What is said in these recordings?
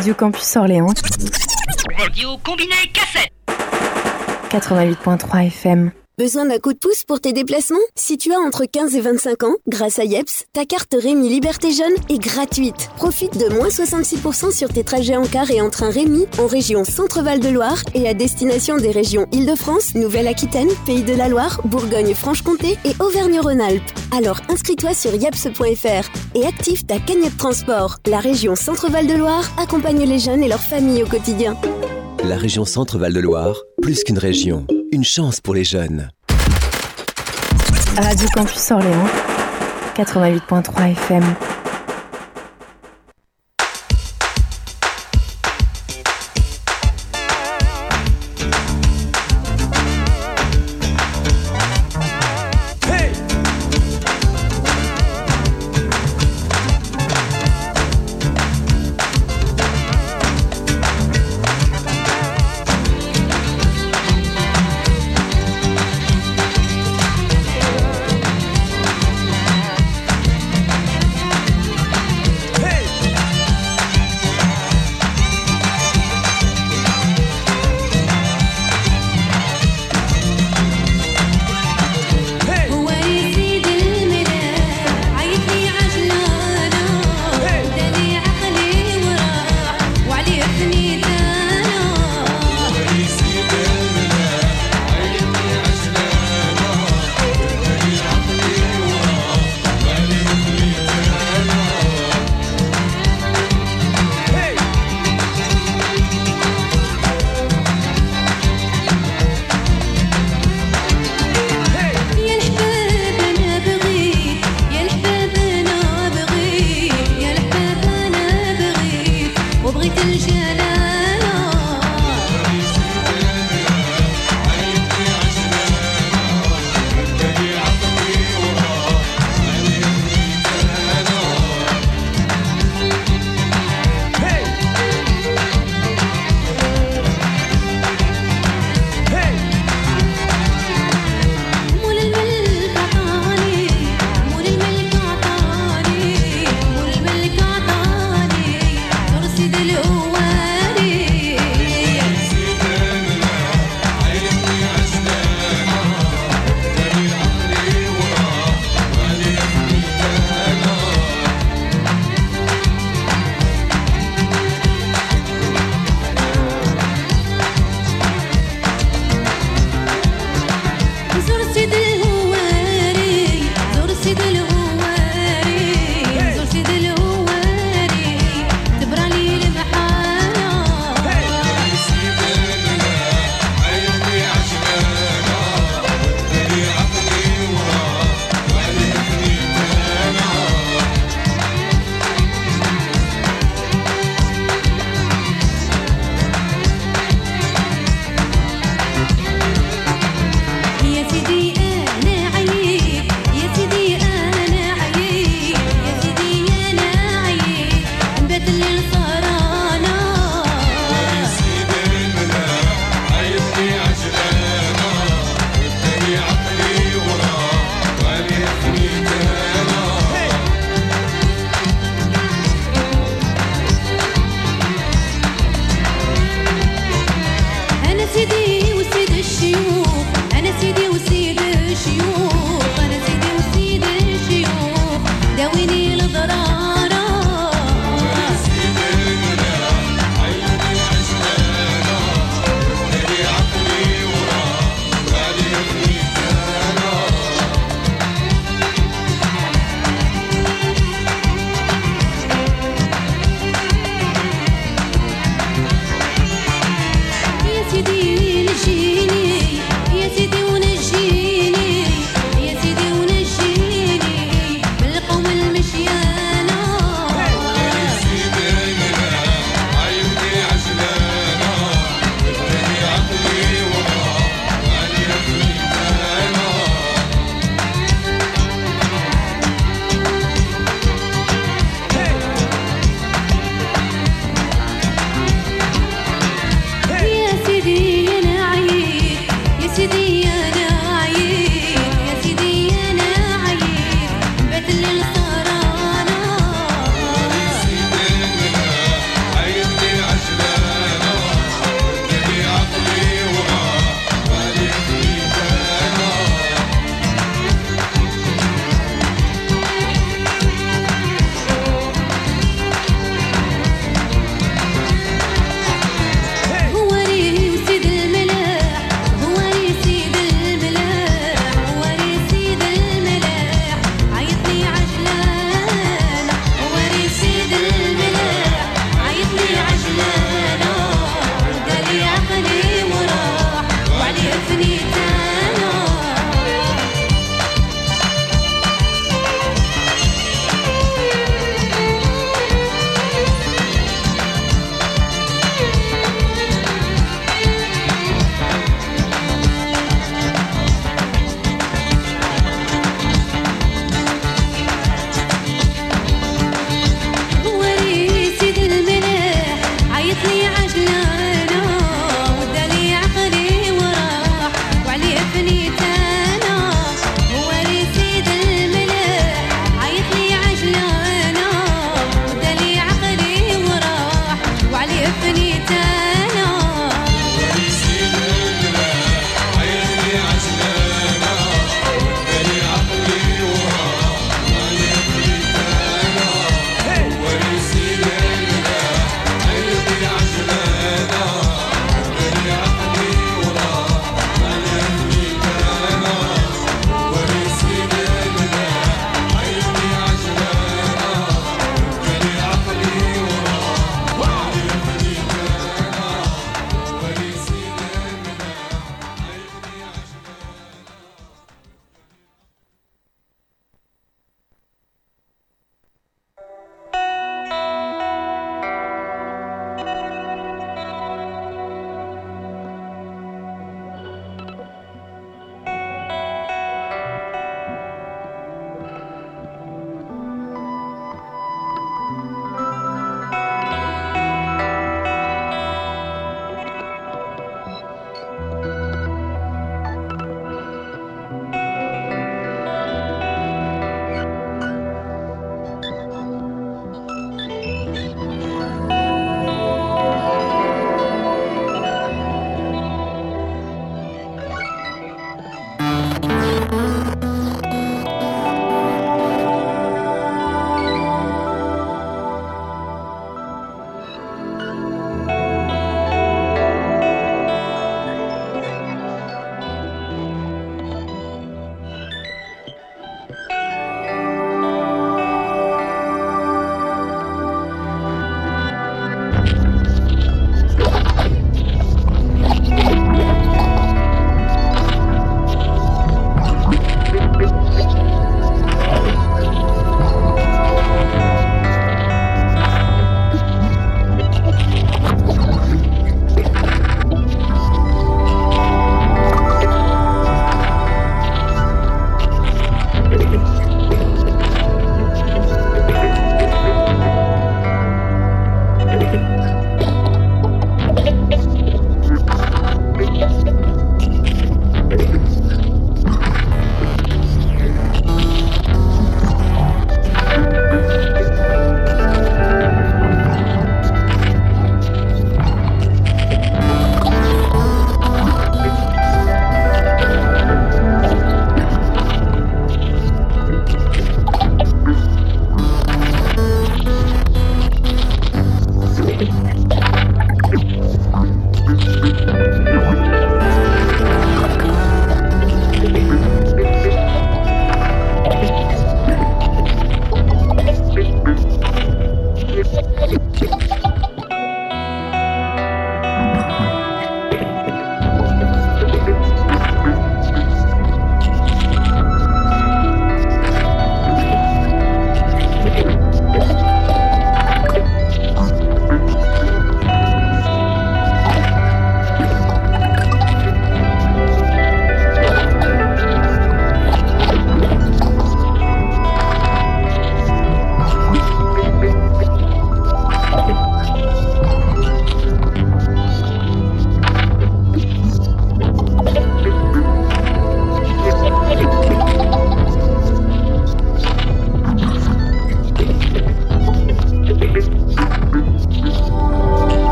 Radio Campus Orléans. Radio combiné cassette. 88.3 FM. Besoin d'un coup de pouce pour tes déplacements? Si tu as entre 15 et 25 ans, grâce à Yeps, ta carte Rémi Liberté Jeune est gratuite. Profite de moins 66% sur tes trajets en car et en train Rémi en région Centre-Val de Loire et à destination des régions Île-de-France, Nouvelle-Aquitaine, Pays de la Loire, Bourgogne-Franche-Comté et Auvergne-Rhône-Alpes. Alors inscris-toi sur yeps.fr et active ta cagnotte transport. La région Centre-Val de Loire accompagne les jeunes et leurs familles au quotidien. La région Centre-Val de Loire, plus qu'une région, une chance pour les jeunes. Radio Campus Orléans. 88.3 FM.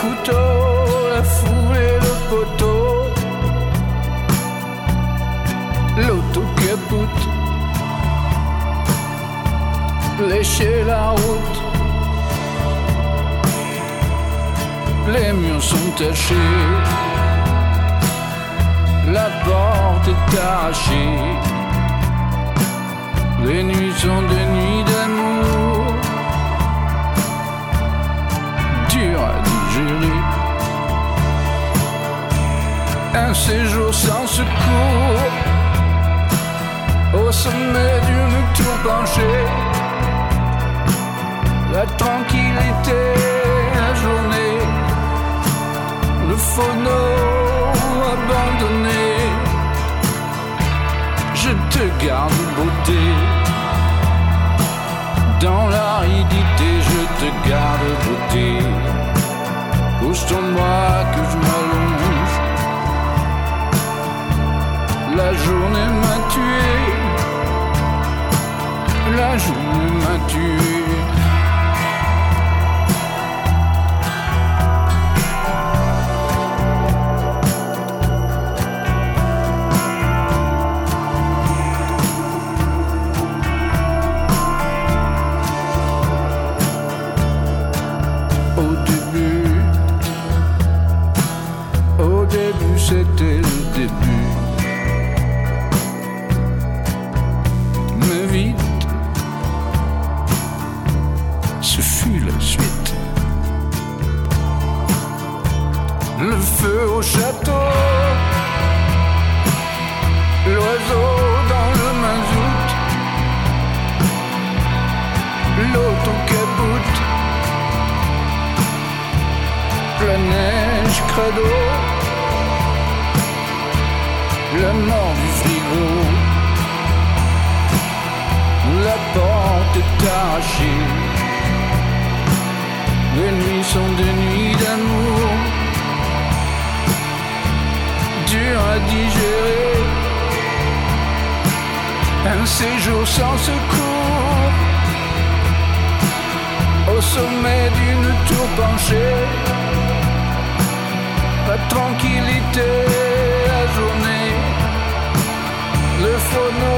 couteau, la foule et le poteau. L'auto capote, lécher la route. Les murs sont tachés, la porte est arrachée. Les nuits sont des nuits d'amour. Un séjour sans secours au sommet d'une tour penchée. La tranquillité, la journée, le phono abandonné. Je te garde beauté dans l'aridité, je te garde beauté. Couche ton bras que je m'allonge. La journée m'a tué. La journée m'a tué. le feu au château, l'oiseau dans le mazout, l'autre cabout, la neige crado, la mort du frigo, la porte est arrachée, les nuits sont des nuits. à digérer. Un séjour sans secours au sommet d'une tour penchée. Pas de tranquillité la journée, le phono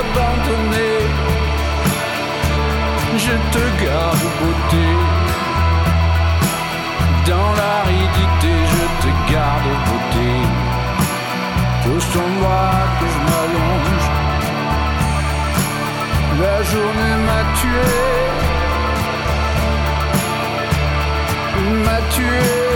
abandonné. Je te garde beauté dans la beauté. Tous en moi que je m'allonge. La journée m'a tué. M'a tué.